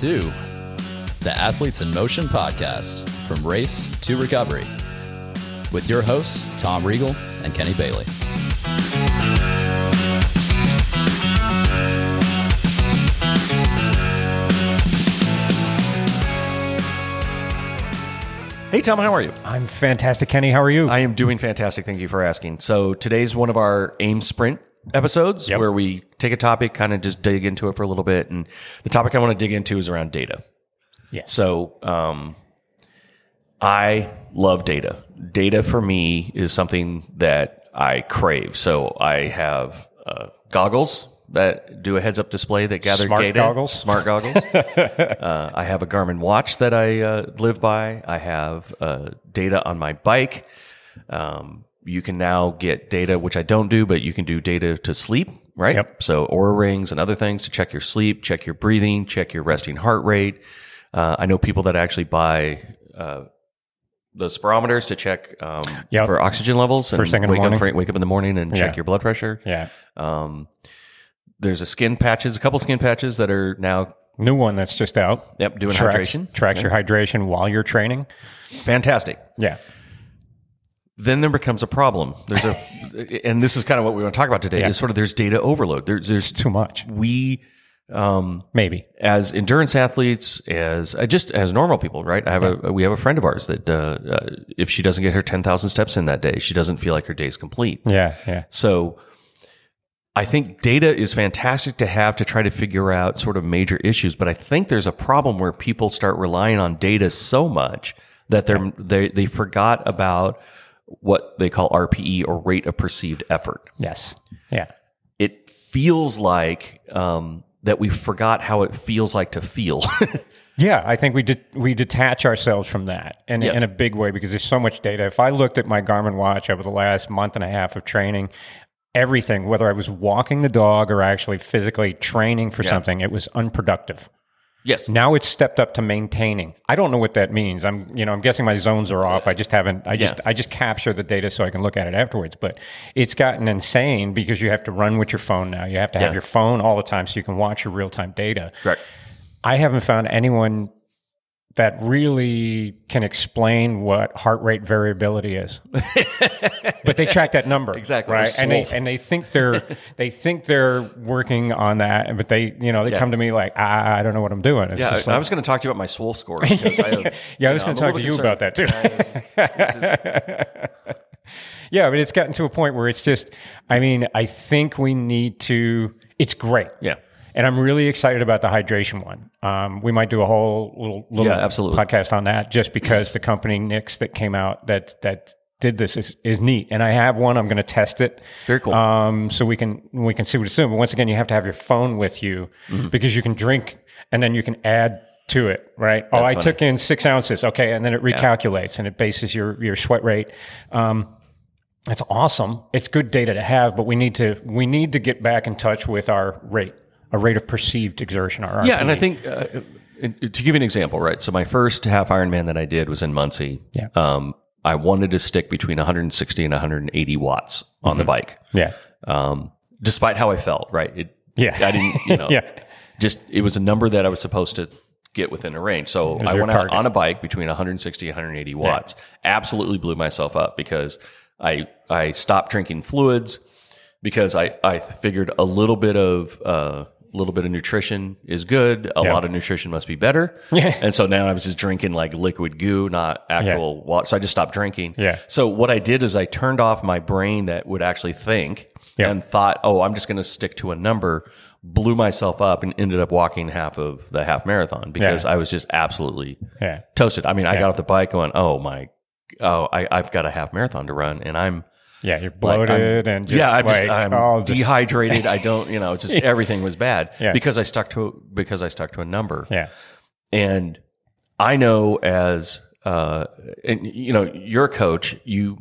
to the Athletes in Motion podcast from race to recovery with your hosts, Tom Regal and Kenny Bailey. Hey, Tom, how are you? I'm fantastic, Kenny. How are you? I am doing fantastic. Thank you for asking. So, today's one of our AIM Sprint episodes Yep. where we take a topic, kind of just dig into it for a little bit. And the topic I want to dig into is around data. Yeah. So, um, I love data. Data for me is something that I crave. So, I have uh, goggles that do a heads up display that gather Smart data. goggles? Smart goggles. uh, I have a Garmin watch that I uh, live by. I have uh, data on my bike. Um, you can now get data, which I don't do, but you can do data to sleep, right? Yep. So Oura rings and other things to check your sleep, check your breathing, check your resting heart rate. Uh, I know people that actually buy uh, the spirometers to check um, Yep. for oxygen levels. First thing in the wake morning. Up, wake up in the morning and check Yeah. your blood pressure. yeah. Um, there's a skin patches, a couple skin patches that are now New one that's just out. yep doing Tracks, hydration. tracks your hydration while you're training. Fantastic. Yeah. then there becomes a problem. There's a, and this is kind of what we want to talk about today. Yeah. Is sort of there's data overload. There, there's Too much. we um, Maybe. as endurance athletes, as uh, just as normal people, right? I have a we have a friend of ours that uh, uh, if she doesn't get her ten thousand steps in that day, she doesn't feel like her day's complete. Yeah. Yeah. So I think data is fantastic to have to try to figure out sort of major issues, but I think there's a problem where people start relying on data so much that they're they they forgot about what they call RPE or rate of perceived effort. Yes. Yeah. It feels like um, that we forgot how it feels like to feel. Yeah, I think we did we detach ourselves from that in, Yes. in a big way because there's so much data. If I looked at my Garmin watch over the last month and a half of training, everything, whether I was walking the dog or actually physically training for something, it was unproductive. yes. Now it's stepped up to maintaining. I don't know what that means. I'm, you know, I'm guessing my zones are off. I just haven't. I just, Yeah. I just capture the data so I can look at it afterwards. But it's gotten insane because you have to run with your phone now. You have to have Yeah. your phone all the time so you can watch your real time data. Correct. I haven't found anyone that really can explain what heart rate variability is. but they track that number Exactly. right? And they and they think they're they think they're working on that, but they you know they come to me like ah, I don't know what I'm doing. It's Yeah, just I, I was going to talk to you about my SWOLF score. Because I have, yeah, I was going to talk to you about that too. yeah, but it's gotten to a point where it's just, I mean, I think we need to, it's great. Yeah. And I'm really excited about the hydration one. Um, we might do a whole little, little Yeah, absolutely. podcast on that just because the company Nix that came out that, that did this is, is neat. And I have one, I'm going to test it. Very cool. Um, so we can, we can see what it's doing. But once again, you have to have your phone with you Mm-hmm. because you can drink and then you can add to it, right? oh, I funny. took in six ounces. Okay. And then it recalculates and it bases your, your sweat rate. Um, it's awesome. It's good data to have, but we need to, we need to get back in touch with our rate, a rate of perceived exertion. Our Yeah, and I think uh, to give you an example, right? So my first half Ironman that I did was in Muncie. Yeah. Um, I wanted to stick between 160 and 180 watts on Mm-hmm. the bike, yeah. um, despite how I felt. Right? It, Yeah. I didn't, you know, Yeah. just it was a number that I was supposed to get within a range. So I went out on a bike between 160 and 180 watts. Absolutely blew myself up because I I stopped drinking fluids because I I figured a little bit of uh a little bit of nutrition is good. A Yeah. lot of nutrition must be better. Yeah. And so now I was just drinking like liquid goo, not actual water. So I just stopped drinking. Yeah. So what I did is I turned off my brain that would actually think Yeah. and thought, oh, I'm just going to stick to a number. Blew myself up and ended up walking half of the half marathon because Yeah. I was just absolutely Yeah. toasted. I mean, I got off the bike going, oh my, oh, I, I've got a half marathon to run, and I'm Yeah. You're like, bloated and just yeah, I'm like, just I'm oh, dehydrated. I don't, you know, just everything was bad Yeah. because I stuck to because I stuck to a number. yeah. And I know as uh, and you know, you're coach. You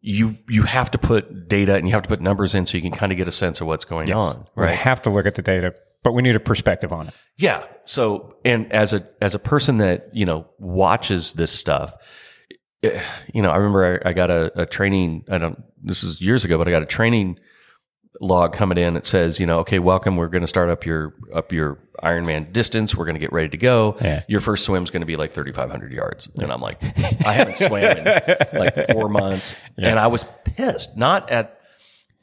you you have to put data and you have to put numbers in so you can kind of get a sense of what's going on, We right? have to look at the data, but we need a perspective on it. Yeah. So, and as a as a person that you know watches this stuff, you know, I remember I, I got a, a training. I don't. This is years ago, but I got a training log coming in that says, you know, okay, welcome. We're going to start up your up your Ironman distance. We're going to get ready to go. Yeah. Your first swim's going to be like 3,500 yards. And I'm like, I haven't swam in like four months, and I was pissed. Not at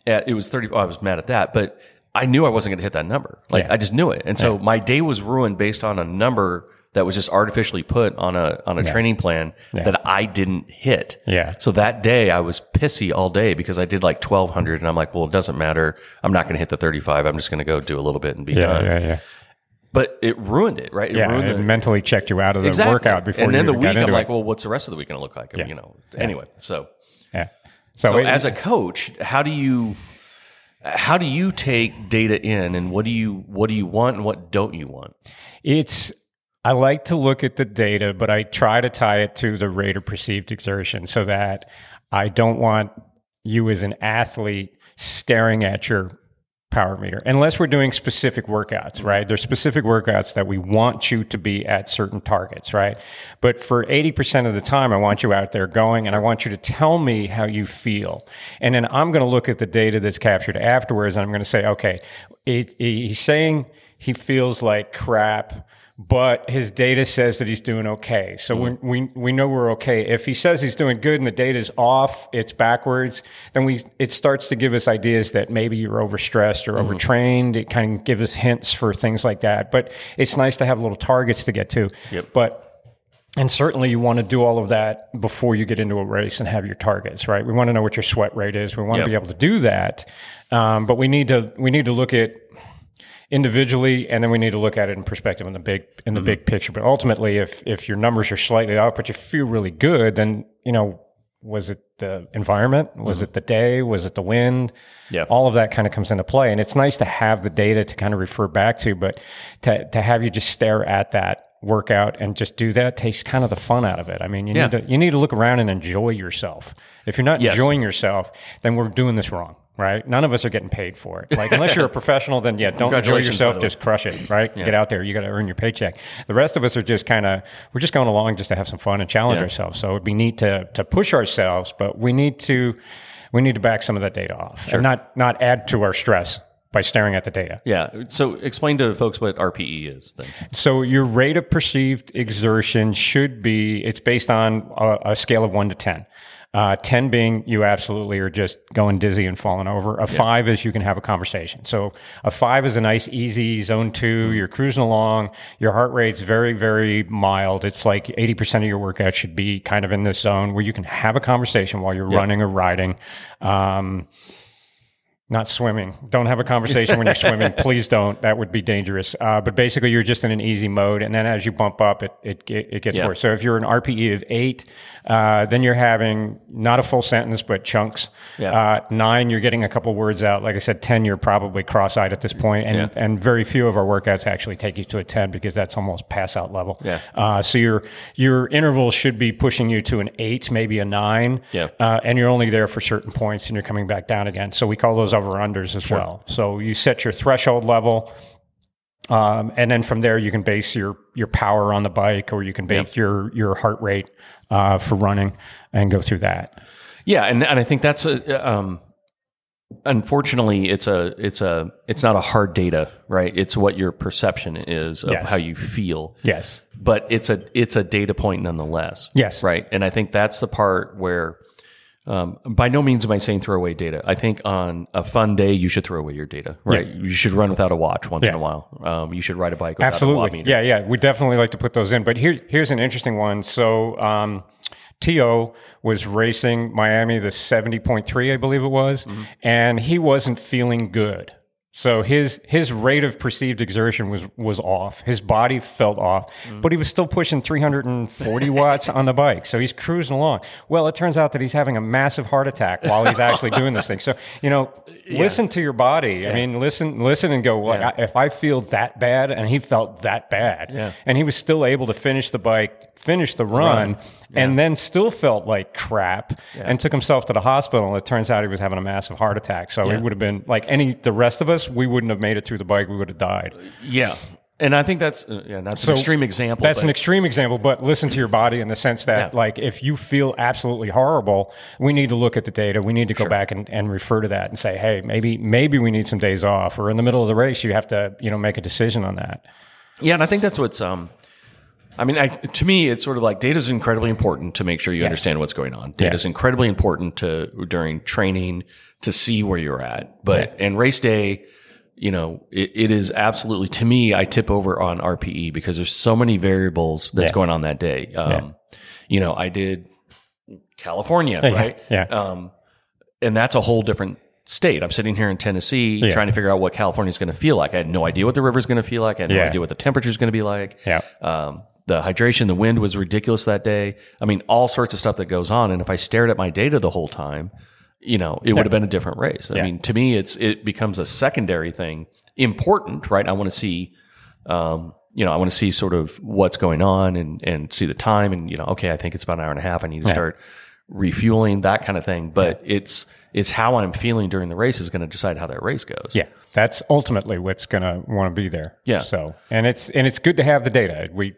at it was 30. I was mad at that, but I knew I wasn't going to hit that number. Like Yeah. I just knew it, and so my day was ruined based on a number that was just artificially put on a on a training plan that I didn't hit. Yeah. So that day I was pissy all day because I did like 1200 and I'm like, well, it doesn't matter. I'm not going to hit the 35. I'm just going to go do a little bit and be Yeah, done. yeah, yeah. But it ruined it, right? It Yeah, ruined it the mentally checked you out of the exactly. workout before And then the week I'm into like, well, what's the rest of the week going to look like? You know. Anyway, so Yeah. So, so it- as a coach, how do you how do you take data in and what do you what do you want and what don't you want? It's I like to look at the data, but I try to tie it to the rate of perceived exertion so that I don't want you as an athlete staring at your power meter unless we're doing specific workouts, right? There's specific workouts that we want you to be at certain targets, right? But for 80% of the time, I want you out there going and I want you to tell me how you feel. And then I'm going to look at the data that's captured afterwards and I'm going to say, okay, he's saying he feels like crap but his data says that he's doing okay. So we, we, we know we're okay. If he says he's doing good and the data's off, it's backwards, then we, it starts to give us ideas that maybe you're overstressed or overtrained. It kind of gives us hints for things like that. But it's nice to have little targets to get to. Yep. But and certainly you want to do all of that before you get into a race and have your targets, right? We want to know what your sweat rate is. We want Yep. to be able to do that. Um, but we need to we need to look at individually and then we need to look at it in perspective in the big in the mm-hmm. big picture. But ultimately if if your numbers are slightly off but you feel really good, then you know, was it the environment? Was mm-hmm. it the day? Was it the wind? Yeah. All of that kind of comes into play. And it's nice to have the data to kind of refer back to, but to, to have you just stare at that workout and just do that takes kind of the fun out of it. I mean, you Yeah. need to, you need to look around and enjoy yourself. If you're not Yes. enjoying yourself, then we're doing this wrong. Right? None of us are getting paid for it. Like, unless you're a professional, then yeah, don't enjoy yourself. Just crush it. Right? Get out there. You got to earn your paycheck. The rest of us are just kind of we're just going along just to have some fun and challenge Yeah. ourselves. So it'd be neat to to push ourselves, but we need to we need to back some of that data off and not not add to our stress by staring at the data. Yeah. So explain to folks what RPE is then. So your rate of perceived exertion should be it's based on a, a scale of one to ten. Uh, 10 being you absolutely are just going dizzy and falling over. A five is you can have a conversation. So a five is a nice, easy zone 2 You're cruising along. Your heart rate's very, very mild. It's like 80% of your workout should be kind of in this zone where you can have a conversation while you're running or riding. Um, not swimming. Don't have a conversation when you're swimming. Please don't. That would be dangerous. Uh, but basically, you're just in an easy mode, and then as you bump up, it it, it gets Yeah. worse. So if you're an RPE of eight, uh, then you're having not a full sentence but chunks. Yeah. Uh, nine, you're getting a couple words out. Like I said, ten, you're probably cross-eyed at this point, and Yeah. and very few of our workouts actually take you to a ten because that's almost pass-out level. Yeah. Uh, so your your interval should be pushing you to an eight, maybe a nine. Yeah. Uh, and you're only there for certain points and you're coming back down again. So we call those over unders as well. So you set your threshold level. Um, and then from there, you can base your, your power on the bike or you can base your, your heart rate, uh, for running and go through that. Yeah, and and I think that's a um, unfortunately it's a it's a it's not a hard data, right? It's what your perception is of Yes. how you feel. Yes. But it's a it's a data point nonetheless. Yes. Right. And I think that's the part where um, by no means am I saying throw away data. I think on a fun day you should throw away your data. Right. You should run without a watch once in a while. Um, you should ride a bike without a Absolutely. Yeah, yeah. We definitely like to put those in. But here, here's an interesting one. So, um, T.O. was racing Miami, the 70.3, I believe it was, Mm-hmm. and he wasn't feeling good. So his his rate of perceived exertion was was off. His body felt off, Mm. but he was still pushing 340 watts on the bike. So he's cruising along. Well, it turns out that he's having a massive heart attack while he's actually doing this thing. So you know, listen to your body. I mean, listen, listen, and go. Well, I- if I feel that bad, and he felt that bad, Yeah. and he was still able to finish the bike, finish the run, and then still felt like crap, and took himself to the hospital. And it turns out he was having a massive heart attack. So Yeah. he would have been like any the rest of us. We wouldn't have made it through the bike. We would have died. Yeah. And I think that's uh, yeah, that's So an extreme example. That's but- an extreme example, but listen to your body in the sense that, Yeah. like, if you feel absolutely horrible, we need to look at the data. We need to go back and, and refer to that and say, hey, maybe maybe we need some days off. Or in the middle of the race, you have to you know make a decision on that. Yeah, and I think that's what's. Um, I mean, I, to me, it's sort of like data is incredibly important to make sure you understand what's going on. Data is incredibly important to during training to see where you're at. But and race day, you know, it, it is absolutely to me. I tip over on RPE because there's so many variables that's Yeah. going on that day. Um, You know, I did California, right? yeah. Um, and that's a whole different state. I'm sitting here in Tennessee trying to figure out what California is going to feel like. I had no idea what the river is going to feel like. I had no idea what the temperature is going to be like. Yeah. Um, the hydration, the wind was ridiculous that day. I mean, all sorts of stuff that goes on. And if I stared at my data the whole time, you know, it would have been a different race. I Yeah. mean, to me, it's it becomes a secondary thing. Important, right? I want to see, um, you know, I want to see sort of what's going on and and see the time and you know, okay, I think it's about an hour and a half. I need to start refueling that kind of thing. But it's it's how I'm feeling during the race is going to decide how that race goes. Yeah, that's ultimately what's going to want to be there. Yeah. So, and it's and it's good to have the data. We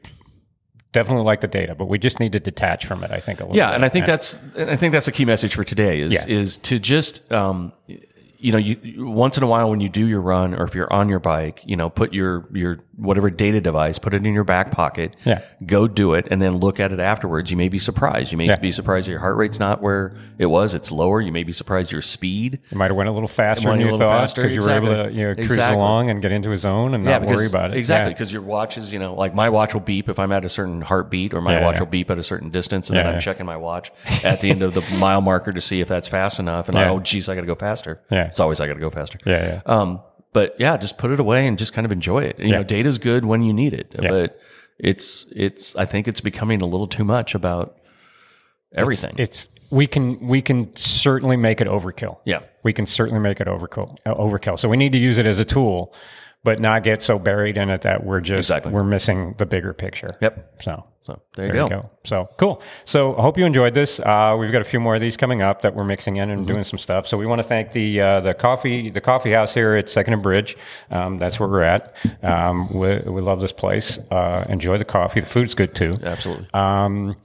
definitely like the data, but we just need to detach from it. I think a little. Yeah, bit. and I think that's I think that's a key message for today is Yeah. is to just um, you know you- once in a while when you do your run or if you're on your bike, you know, put your your whatever data device, put it in your back pocket. Yeah. Go do it and then look at it afterwards. You may be surprised. You may Yeah. be surprised your heart rate's not where it was. It's lower. You may be surprised your speed. you might have went a little faster than you thought because you were able to you know, cruise Exactly. along and get into a zone and not worry about it. Exactly, Yeah. because your watch is, you know, like my watch will beep if I'm at a certain heartbeat, or my Yeah, watch yeah. will beep at a certain distance, and Yeah, then I'm yeah. checking my watch at the end of the mile marker to see if that's fast enough. And Yeah. oh, geez, I got to go faster. Yeah. it's always I got to go faster. Yeah, yeah. Um, but yeah, just put it away and just kind of enjoy it. You know, data's good when you need it, but it's it's. I think it's becoming a little too much about everything. It's we can we can certainly make it overkill. Yeah. we can certainly make it overkill. Overkill. So we need to use it as a tool, but not get so buried in it that we're just Exactly. we're missing the bigger picture. Yep. So so there you There go. you go. So cool. So I hope you enjoyed this. Uh, we've got a few more of these coming up that we're mixing in Mm-hmm. and doing some stuff. So we want to thank the uh, the coffee the coffee house here at Second and Bridge. Um, that's where we're at. Um, we, we love this place. Uh, enjoy the coffee. The food's good too. Absolutely. Um,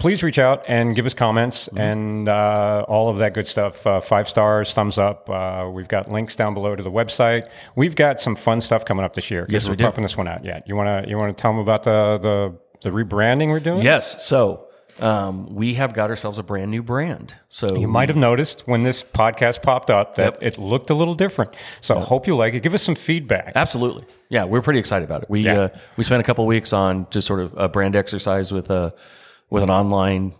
please reach out and give us comments Mm-hmm. and uh, all of that good stuff. Uh, five stars, thumbs up. Uh, we've got links down below to the website. We've got some fun stuff coming up this year. Yes, we're we pumping this one out yet. You want to you want to tell them about the the the rebranding we're doing? Yes. So um, we have got ourselves a brand new brand. So You might have noticed when this podcast popped up that Yep. it looked a little different. So I hope you like it. Give us some feedback. Absolutely. Yeah, we're pretty excited about it. We Yeah. uh, we spent a couple weeks on just sort of a brand exercise with a with an online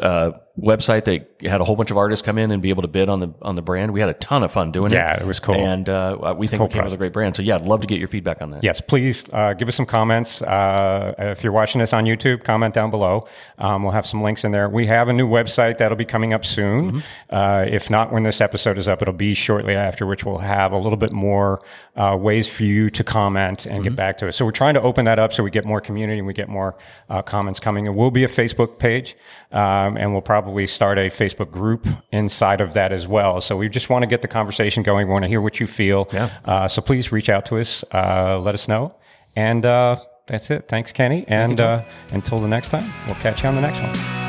uh, website that had a whole bunch of artists come in and be able to bid on the on the brand. We had a ton of fun doing it. Yeah, it was cool. and uh, we think cool we came up with a great brand. So yeah, I'd love to get your feedback on that. Yes, please uh, give us some comments. Uh, if you're watching this on YouTube, comment down below. Um, we'll have some links in there. We have a new website that'll be coming up soon. Uh, if not when this episode is up, it'll be shortly after, which we'll have a little bit more uh, ways for you to comment and get back to us. So we're trying to open that up so we get more community and we get more uh, comments coming. It will be a Facebook page, um, and we'll probably start a Facebook group inside of that as well. So we just want to get the conversation going. We want to hear what you feel. Yeah. Uh, so please reach out to us. Uh, let us know. And uh, that's it. Thanks, Kenny. And uh, until the next time, we'll catch you on the next one.